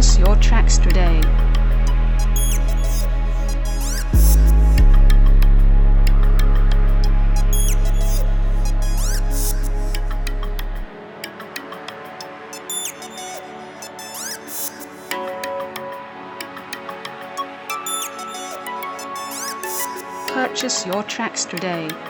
Purchase your tracks today. Purchase your tracks today.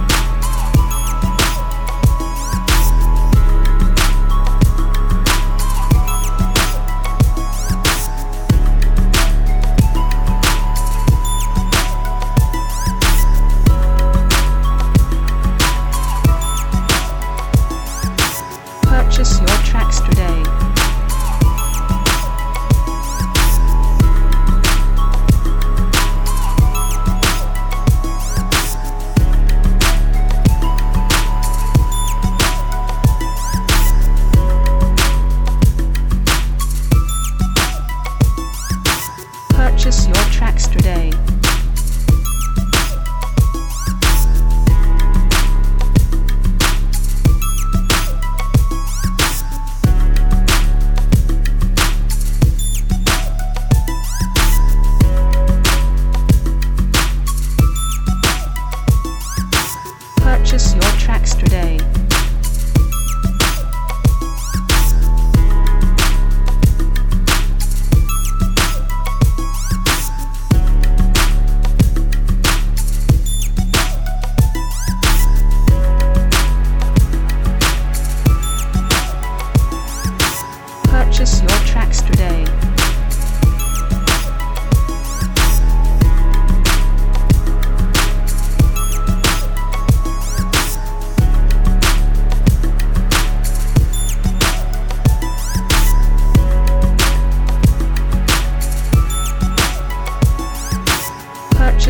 Purchase your tracks today. Purchase your tracks today.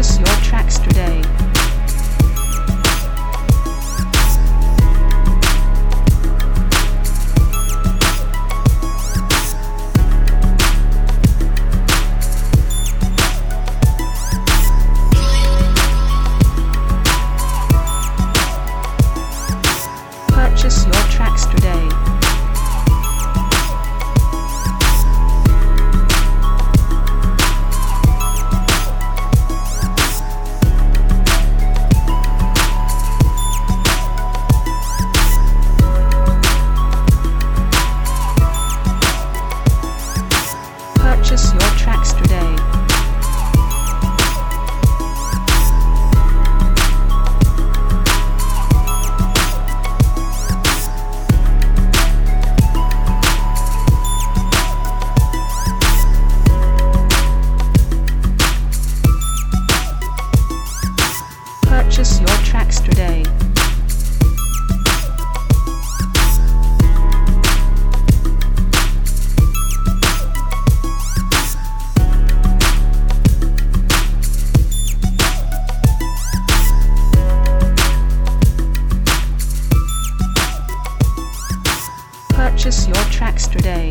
purchase your tracks today. Purchase your tracks today. your tracks today.